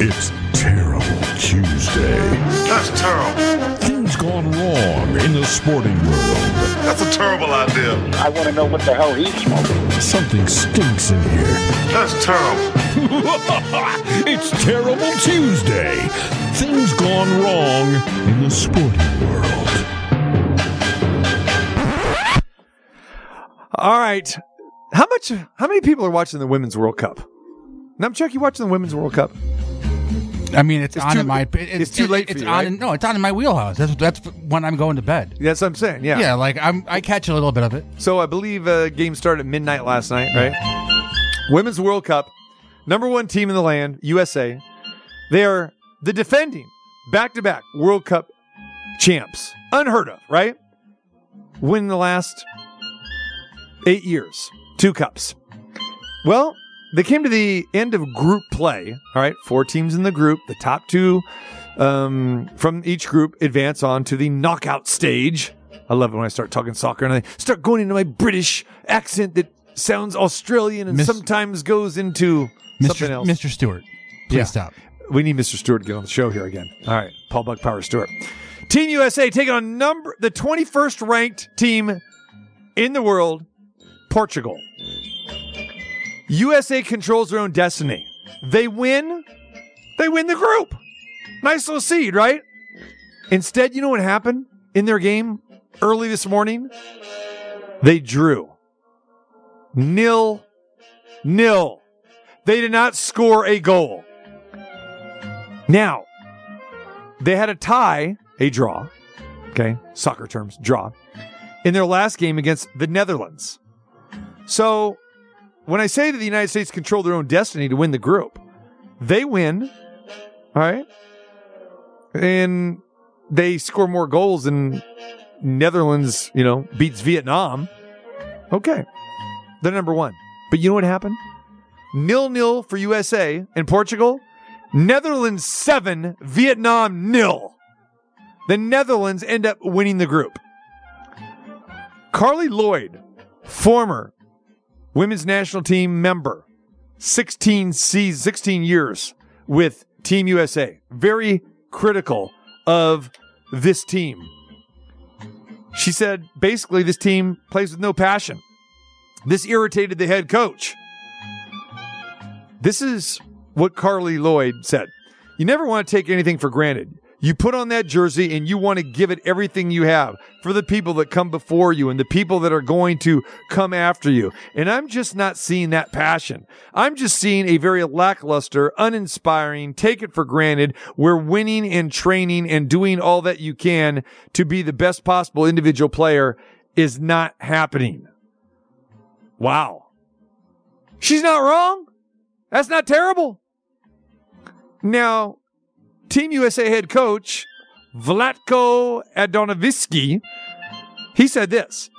It's Terrible Tuesday. That's terrible. Things gone wrong in the sporting world. That's a terrible idea. I want to know what the hell he's smoking. Something stinks in here. That's terrible. it's Terrible Tuesday. Things gone wrong in the sporting world. All right. How much? How many people are watching the Women's World Cup? Now, Chuck, you watching the Women's World Cup? I mean, it's, It's on too- in my. It, it's too late for It's you, on. right? in- no, it's on in my wheelhouse. That's that's when I'm going to bed. That's what I'm saying. Yeah. Yeah, like I'm. I catch a little bit of it. So I believe uh, game started at midnight last night, right? Women's World Cup, number one team in the land, USA. They are the defending back-to-back World Cup champs, unheard of, right? Win the last eight years, two cups. Well, they came to the end of group play. All right, four teams in the group. The top two um, from each group advance on to the knockout stage. I love it when I start talking soccer and I start going into my British accent that sounds Australian and Miss- sometimes goes into something Mr. else. Mr. Stewart, please Yeah. stop. We need Mr. Stewart to get on the show here again. All right, Paul Buck Power Stewart. Team USA taking on number the 21st ranked team in the world, Portugal. USA controls their own destiny. They win, they win the group. Nice little seed, right? Instead, you know what happened in their game early this morning? They drew. Nil, nil. They did not score a goal. Now, they had a tie, a draw, okay, soccer terms, draw, in their last game against the Netherlands. So, when I say that the United States control their own destiny to win the group, they win, all right, and they score more goals than Netherlands, you know, beats Vietnam. Okay, they're number one. But you know what happened? Nil nil for USA and Portugal. Netherlands seven, Vietnam nil. The Netherlands end up winning the group. Carli Lloyd, former women's national team member, 16 seasons, 16 years with Team USA. Very critical of this team. She said basically this team plays with no passion. This irritated the head coach. This is what Carli Lloyd said. You never want to take anything for granted. You put on that jersey and you want to give it everything you have for the people that come before you and the people that are going to come after you. And I'm just not seeing that passion. I'm just seeing a very lackluster, uninspiring, take it for granted. We're winning and training and doing all that you can to be the best possible individual player is not happening. Wow. She's not wrong. That's not terrible. Now, Team USA head coach Vlatko Andonovski, he said this.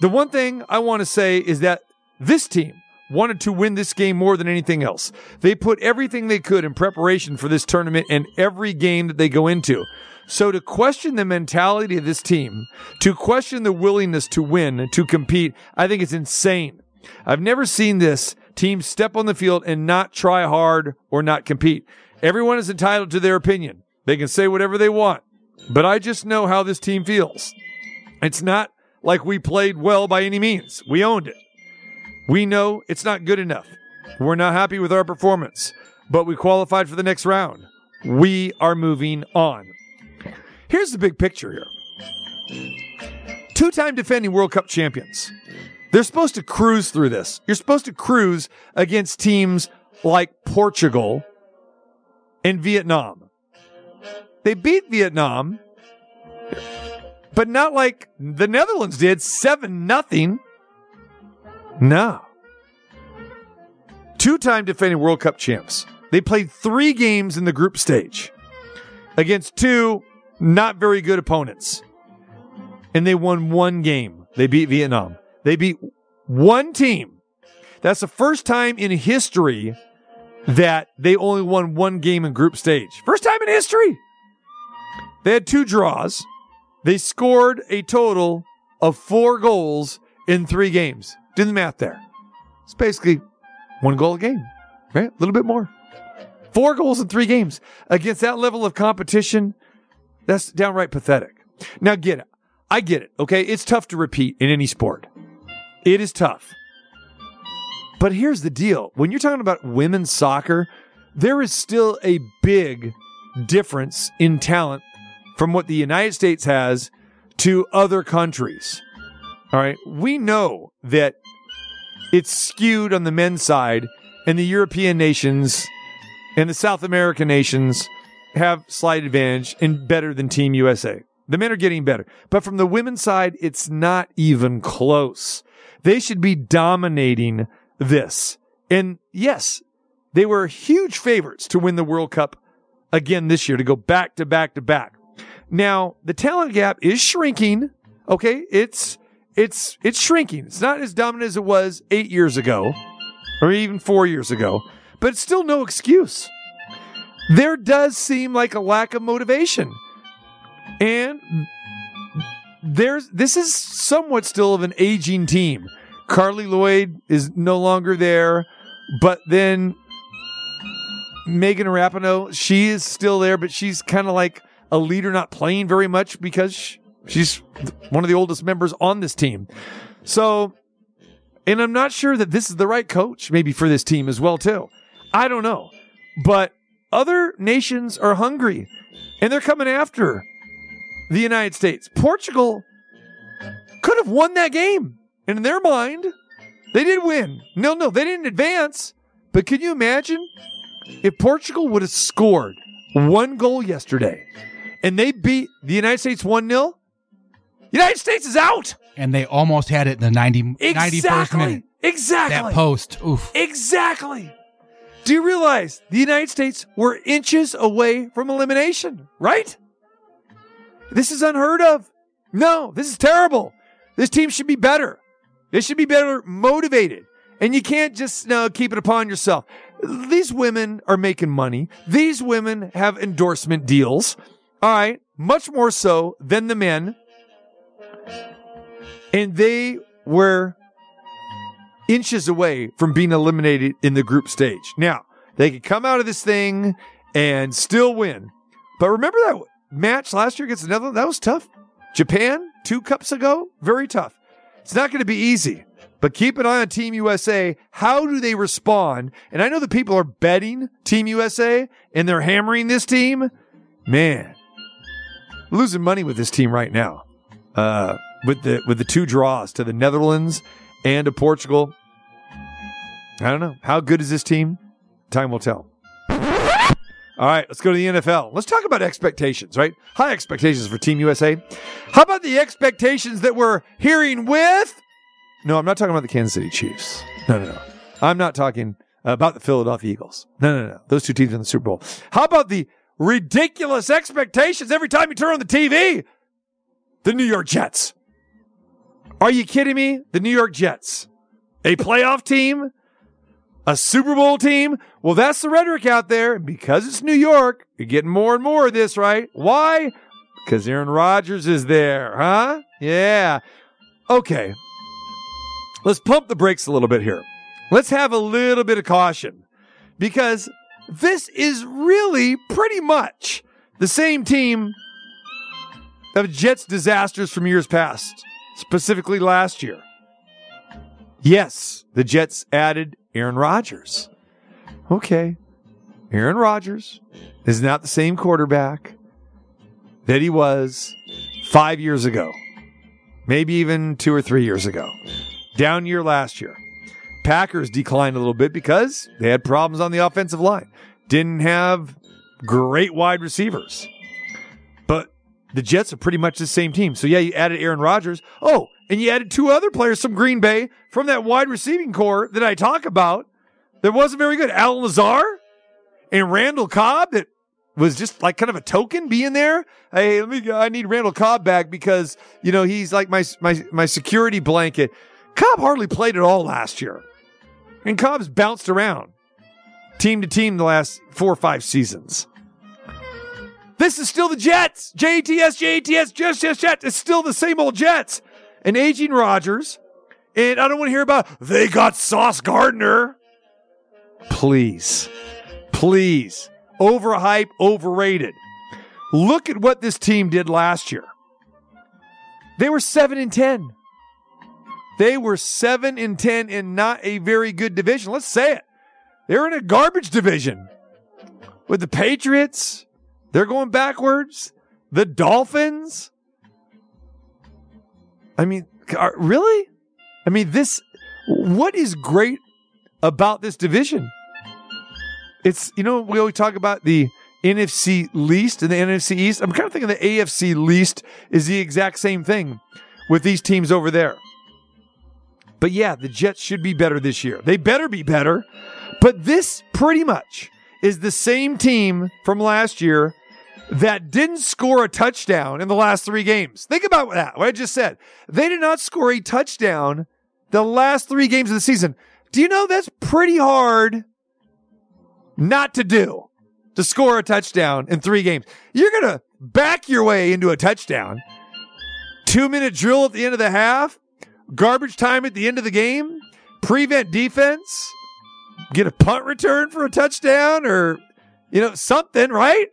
The one thing I want to say is that this team wanted to win this game more than anything else. They put everything they could in preparation for this tournament and every game that they go into. So to question the mentality of this team, to question the willingness to win, to compete, I think it's insane. I've never seen this team step on the field and not try hard or not compete. Everyone is entitled to their opinion. They can say whatever they want. But I just know how this team feels. It's not like we played well by any means. We owned it. We know it's not good enough. We're not happy with our performance, but we qualified for the next round. We are moving on. Here's the big picture here. Two time defending World Cup champions. They're supposed to cruise through this. You're supposed to cruise against teams like Portugal and Vietnam. They beat Vietnam, but not like the Netherlands did, 7 nothing. No. Two time defending World Cup champs. They played three games in the group stage against two not very good opponents. And they won one game. They beat Vietnam. They beat one team. That's the first time in history that they only won one game in group stage. First time in history. They had two draws. They scored a total of four goals in three games. Do the math there. It's basically one goal a game, right? A little bit more. Four goals in three games against that level of competition. That's downright pathetic. Now get it. I get it. Okay. It's tough to repeat in any sport. It is tough. But here's the deal. When you're talking about women's soccer, there is still a big difference in talent from what the United States has to other countries. All right. We know that it's skewed on the men's side, and the European nations and the South American nations have slight advantage and better than Team USA. The men are getting better. But from the women's side, it's not even close. They should be dominating this. And yes, they were huge favorites to win the World Cup again this year, to go back to back to back. Now, the talent gap is shrinking. Okay. It's, it's, it's shrinking. It's not as dominant as it was eight years ago or even four years ago, but it's still no excuse. There does seem like a lack of motivation. And there's, this is somewhat still of an aging team. Carli Lloyd is no longer there, but then Megan Rapinoe, she is still there, but she's kind of like a leader, not playing very much because she's one of the oldest members on this team. So, and I'm not sure that this is the right coach, maybe for this team as well, too. I don't know. But other nations are hungry and they're coming after the United States. Portugal could have won that game. And in their mind, they did win. No, no, they didn't advance. But can you imagine if Portugal would have scored one goal yesterday and they beat the United States 1 0? United States is out. And they almost had it in the 90, 91st minute. Exactly. That post. Oof. Exactly. Do you realize the United States were inches away from elimination, right? This is unheard of. No, this is terrible. This team should be better. They should be better motivated. And you can't just no, keep it upon yourself. These women are making money. These women have endorsement deals. All right. Much more so than the men. And they were inches away from being eliminated in the group stage. Now, they could come out of this thing and still win. But remember that match last year against the Netherlands? That was tough. Japan, two cups ago, very tough. It's not going to be easy, but keep an eye on Team USA. How do they respond? And I know that people are betting Team USA and they're hammering this team. Man, losing money with this team right now. Uh, with the with the two draws to the Netherlands and to Portugal. I don't know. How good is this team? Time will tell. All right, let's go to the NFL. Let's talk about expectations, right? High expectations for Team USA. How about the expectations that we're hearing with? No, I'm not talking about the Kansas City Chiefs. No, no, no. I'm not talking about the Philadelphia Eagles. No, no, no. Those two teams in the Super Bowl. How about the ridiculous expectations every time you turn on the TV? The New York Jets. Are you kidding me? The New York Jets. A playoff team? A Super Bowl team? Well, that's the rhetoric out there. Because it's New York, you're getting more and more of this, right? Why? Because Aaron Rodgers is there, huh? Yeah. Okay. Let's pump the brakes a little bit here. Let's have a little bit of caution because this is really pretty much the same team of Jets disasters from years past, specifically last year. Yes, the Jets added Aaron Rodgers. Okay. Aaron Rodgers is not the same quarterback that he was five years ago, maybe even two or three years ago. Down year last year. Packers declined a little bit because they had problems on the offensive line. Didn't have great wide receivers. But the Jets are pretty much the same team. So yeah, you added Aaron Rodgers. Oh, and you added two other players from Green Bay from that wide receiving core that I talk about that wasn't very good. Allen Lazard and Randall Cobb that was just like kind of a token being there. Hey, let me, I need Randall Cobb back because, you know, he's like my, my, my security blanket. Cobb hardly played at all last year. And Cobb's bounced around team to team the last four or five seasons. This is still the Jets. J-E-T-S, J-E-T-S, Jets, Jets, Jets. It's still the same old Jets. And aging Rodgers. And I don't want to hear about they got Sauce Gardner. Please, please. overhyped, overrated. Look at what this team did last year. They were 7 and 10. They were 7 and 10 in not a very good division. Let's say it. They're in a garbage division with the Patriots. They're going backwards. The Dolphins. I mean, are- really? I mean, this, what is great about this division? It's, you know, we always talk about the NFC least and the NFC East. I'm kind of thinking the AFC least is the exact same thing with these teams over there. But yeah, the Jets should be better this year. They better be better. But this pretty much is the same team from last year that didn't score a touchdown in the last three games. Think about that, what I just said. They did not score a touchdown the last three games of the season. Do you know that's pretty hard not to do? To score a touchdown in three games. You're going to back your way into a touchdown. Two minute drill at the end of the half, garbage time at the end of the game, prevent defense, get a punt return for a touchdown or, you know, something, right?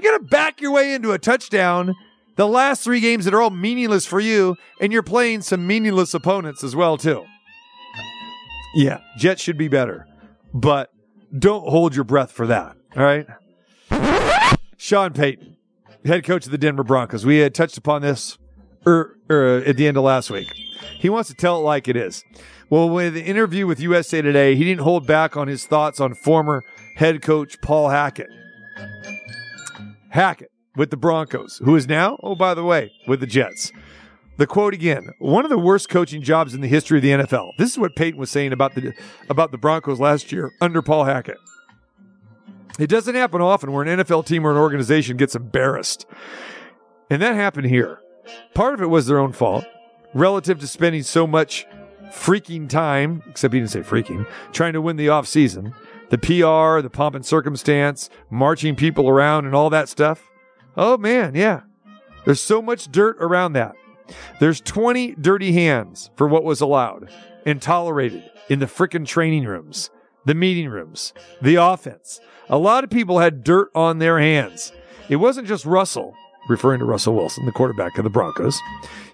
You got to back your way into a touchdown the last three games that are all meaningless for you, and you're playing some meaningless opponents as well, too. Yeah, Jets should be better, but don't hold your breath for that. All right. Sean Payton, head coach of the Denver Broncos. We had touched upon this er, er, at the end of last week. He wants to tell it like it is. Well, with the interview with USA Today, he didn't hold back on his thoughts on former head coach Paul Hackett. Hackett with the Broncos, who is now, oh, by the way, with the Jets. The quote again: "One of the worst coaching jobs in the history of the NFL." This is what Payton was saying about the about the Broncos last year under Paul Hackett. It doesn't happen often where an NFL team or an organization gets embarrassed, and that happened here. Part of it was their own fault, relative to spending so much freaking time, except he didn't say freaking, trying to win the off season, the PR, the pomp and circumstance, marching people around, and all that stuff. Oh man, yeah. There's so much dirt around that. There's 20 dirty hands for what was allowed and tolerated in the frickin' training rooms, the meeting rooms, the offense. A lot of people had dirt on their hands. It wasn't just Russell, referring to Russell Wilson, the quarterback of the Broncos.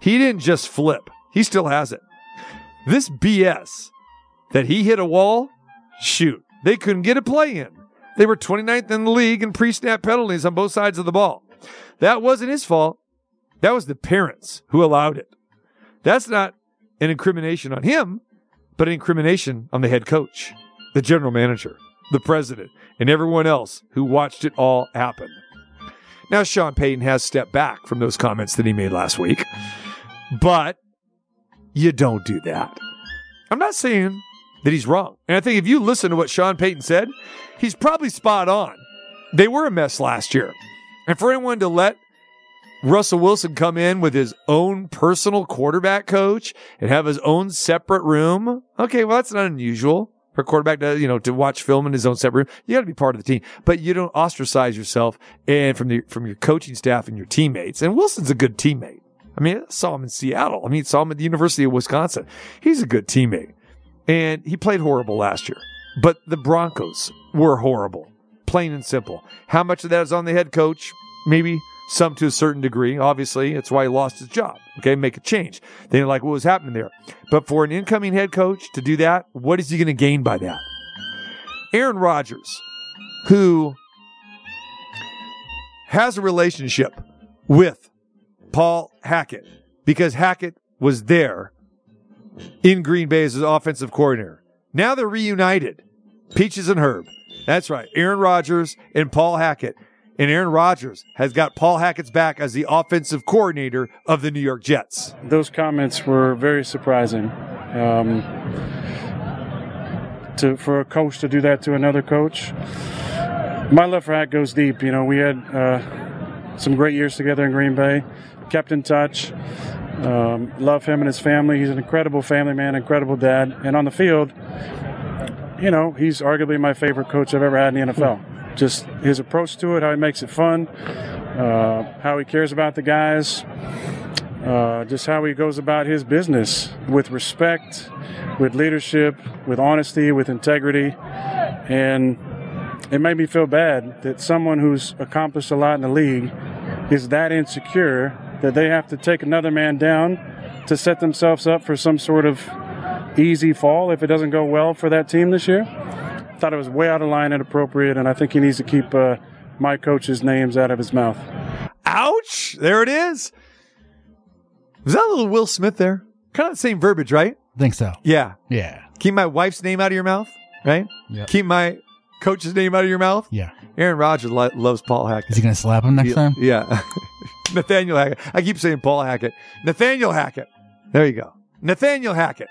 He didn't just flip, he still has it. This BS that he hit a wall, shoot, they couldn't get a play in. They were 29th in the league in pre snap penalties on both sides of the ball. That wasn't his fault. That was the parents who allowed it. That's not an incrimination on him, but an incrimination on the head coach, the general manager, the president, and everyone else who watched it all happen. Now, Sean Payton has stepped back from those comments that he made last week, but you don't do that. I'm not saying that he's wrong. And I think if you listen to what Sean Payton said, he's probably spot on. They were a mess last year. And for anyone to let Russell Wilson come in with his own personal quarterback coach and have his own separate room, okay, well, that's not unusual for a quarterback to, you know, to watch film in his own separate room. You got to be part of the team, but you don't ostracize yourself and from the, from your coaching staff and your teammates. And Wilson's a good teammate. I mean, I saw him in Seattle. I mean, I saw him at the University of Wisconsin. He's a good teammate. And he played horrible last year. But the Broncos were horrible, plain and simple. How much of that is on the head coach? Maybe some to a certain degree. Obviously, it's why he lost his job. Okay, make a change. They didn't like what was happening there. But for an incoming head coach to do that, what is he going to gain by that? Aaron Rodgers, who has a relationship with Paul Hackett because Hackett was there in Green Bay as his offensive coordinator. Now they're reunited. Peaches and Herb. That's right. Aaron Rodgers and Paul Hackett. And Aaron Rodgers has got Paul Hackett's back as the offensive coordinator of the New York Jets. Those comments were very surprising. Um, to for a coach to do that to another coach, my love for Hack goes deep. You know, we had uh, some great years together in Green Bay, kept in touch. Um, love him and his family. He's an incredible family man, incredible dad. And on the field, you know, he's arguably my favorite coach I've ever had in the NFL. Just his approach to it, how he makes it fun, uh, how he cares about the guys, uh, just how he goes about his business with respect, with leadership, with honesty, with integrity. And it made me feel bad that someone who's accomplished a lot in the league is that insecure that they have to take another man down to set themselves up for some sort of easy fall if it doesn't go well for that team this year. Thought it was way out of line and inappropriate, and I think he needs to keep uh, my coach's names out of his mouth. Ouch! There it is. Was that a little Will Smith there? Kind of the same verbiage, right? think so. Yeah. Yeah. Keep my wife's name out of your mouth, right? Yep. Keep my coach's name out of your mouth. Yeah. Aaron Rodgers lo- loves Paul Hackett. Is he going to slap him next time? Yeah. Nathaniel Hackett. I keep saying Paul Hackett. Nathaniel Hackett. There you go. Nathaniel Hackett.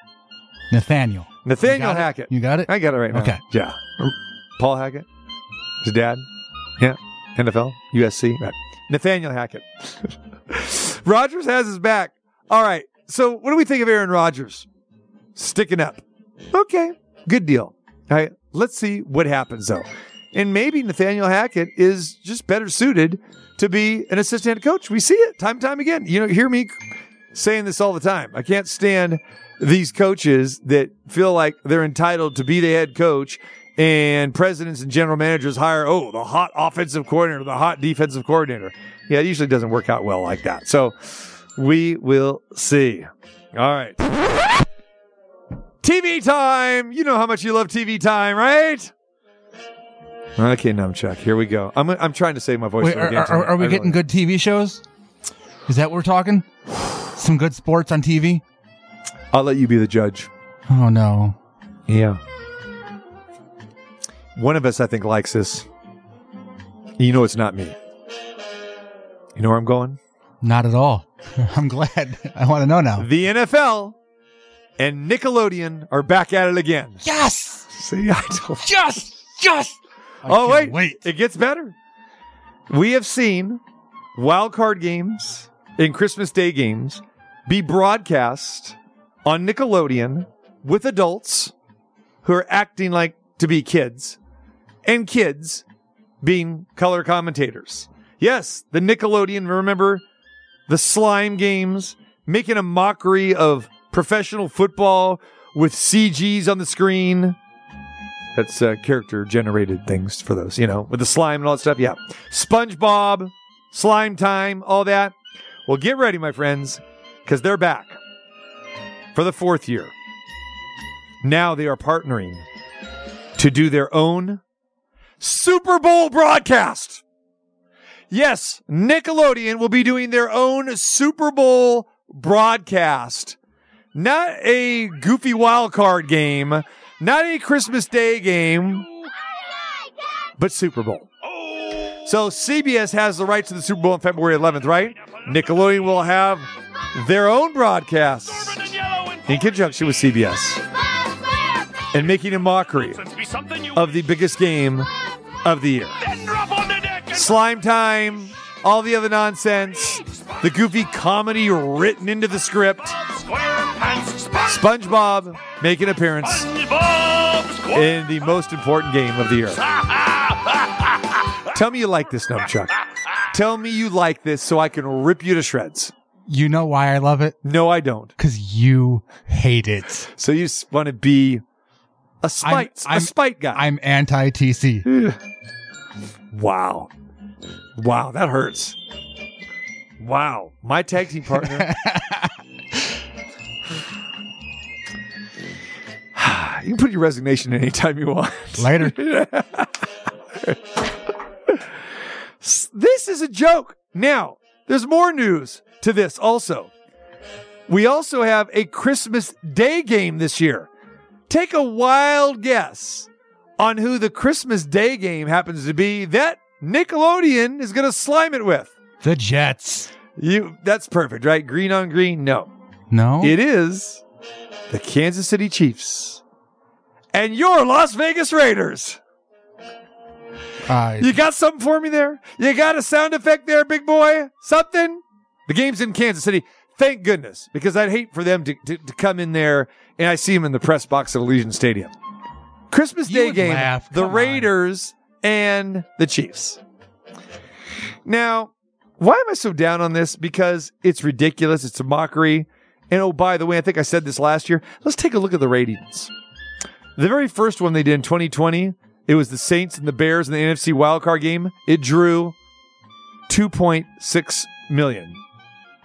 Nathaniel. Nathaniel You got it? Hackett. You got it? I got it right now. Okay. Yeah. Paul Hackett. His dad. Yeah. NFL. USC. Right. Nathaniel Hackett. Rodgers has his back. All right. So what do we think of Aaron Rodgers? Sticking up. Okay. Good deal. All right. Let's see what happens though. And maybe Nathaniel Hackett is just better suited to be an assistant coach. We see it time and time again. You know, hear me saying this all the time. I can't stand these coaches that feel like they're entitled to be the head coach and presidents and general managers hire, oh, the hot offensive coordinator, the hot defensive coordinator. Yeah, it usually doesn't work out well like that. So we will see. All right. TV time. You know how much you love TV time, right? Okay, Numchuck. Here we go. I'm, I'm trying to save my voice. Wait, for are, are, are we I getting really- good TV shows? Is that what we're talking? Some good sports on TV? I'll let you be the judge. Oh, no. Yeah. One of us, I think, likes this. You know, it's not me. You know where I'm going? Not at all. I'm glad. I want to know now. The NFL and Nickelodeon are back at it again. Yes! See, I told you. Yes! Yes! I oh, wait. Wait. It gets better. We have seen wild card games and Christmas Day games be broadcast on Nickelodeon with adults who are acting like to be kids and kids being color commentators. Yes, the Nickelodeon, remember the slime games, making a mockery of professional football with CGs on the screen. That's uh, character generated things for those, you know, with the slime and all that stuff. Yeah. SpongeBob, Slime Time, all that. Well, get ready, my friends, because they're back for the fourth year. Now they are partnering to do their own Super Bowl broadcast. Yes, Nickelodeon will be doing their own Super Bowl broadcast. Not a goofy wild card game, not a Christmas Day game, but Super Bowl. So CBS has the rights to the Super Bowl on February 11th, right? Nickelodeon will have their own broadcasts in conjunction with CBS and making a mockery of the biggest game of the year. Slime time, all the other nonsense, the goofy comedy written into the script. SpongeBob make an appearance in the most important game of the year. Tell me you like this, Numchuck. Tell me you like this so I can rip you to shreds. You know why I love it? No, I don't. Because you hate it. So you want to be a spite, I'm- a spite guy. I'm anti TC. wow, wow, that hurts. Wow, my tag team partner. your resignation anytime you want. Later. This is a joke. Now, there's more news to this also. We also have a Christmas Day game this year. Take a wild guess on who the Christmas Day game happens to be that Nickelodeon is going to slime it with. The Jets. You that's perfect, right? Green on green? No. No? It is the Kansas City Chiefs and your Las Vegas Raiders. Uh, You got something for me there? You got a sound effect there, big boy? Something? The game's in Kansas City. Thank goodness, because I'd hate for them to, to, to come in there and I see them in the press box at Allegiant Stadium. Christmas Day game, laugh. the Come on. Raiders and the Chiefs. Now, why am I so down on this? Because it's ridiculous. It's a mockery. And oh, by the way, I think I said this last year. Let's take a look at the ratings. The very first one they did in 2020, It was the Saints and the Bears in the NFC wildcard game. It drew 2.6 million.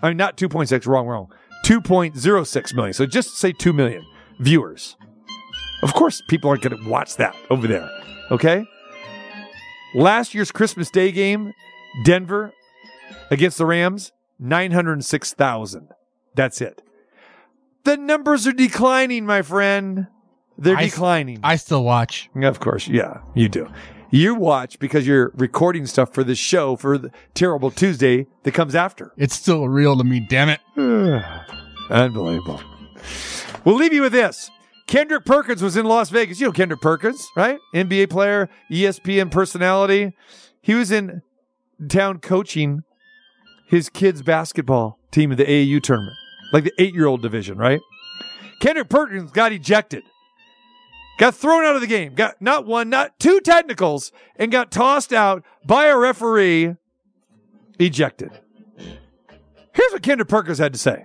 I mean, not 2.6, wrong, wrong. 2.06 million. So just say 2 million viewers. Of course, people aren't going to watch that over there. Okay? Last year's Christmas Day game, Denver against the Rams, 906,000. That's it. The numbers are declining, my friend. They're I s- declining. I still watch. Of course, yeah, you do. You watch because you're recording stuff for this show for the Terrible Tuesday that comes after. It's still real to me, damn it. Unbelievable. We'll leave you with this. Kendrick Perkins was in Las Vegas. You know Kendrick Perkins, right? NBA player, ESPN personality. He was in town coaching his kids' basketball team in the AAU tournament, like the eight year old division, right? Kendrick Perkins got ejected, got thrown out of the game, got not one, not two technicals, and got tossed out by a referee, ejected. Here's what Kendrick Perkins had to say.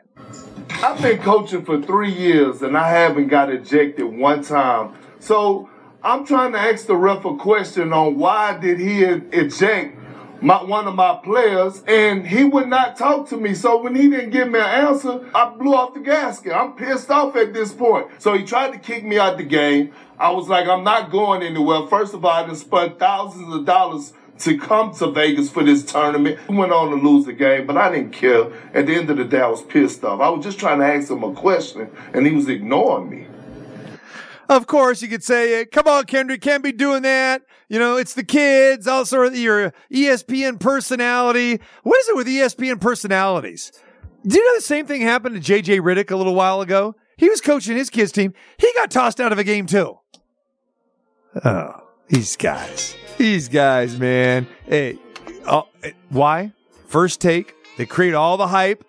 I've been coaching for three years and I haven't got ejected one time. So I'm trying to ask the ref a question on why did he eject my, one of my players and he would not talk to me. So when he didn't give me an answer, I blew off the gasket. I'm pissed off at this point. So he tried to kick me out the game. I was like, I'm not going anywhere. First of all, I just spent thousands of dollars to come to Vegas for this tournament. We went on to lose the game, but I didn't care. At the end of the day, I was pissed off. I was just trying to ask him a question, and he was ignoring me. Of course, you could say, "Come on, Kendrick, can't be doing that." You know, it's the kids. Also, E ESPN personality. What is it with ESPN personalities? Do you know the same thing happened to JJ Redick a little while ago? He was coaching his kids' team. He got tossed out of a game too. Oh, these guys, these guys, man. Hey, oh, eh, why? First take. They create all the hype.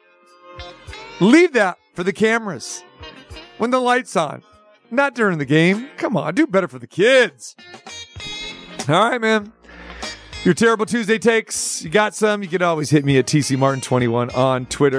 Leave that for the cameras when the light's on. Not during the game. Come on, do better for the kids. All right, man. Your terrible Tuesday takes. You got some? You can always hit me at TC Martin 21 on Twitter.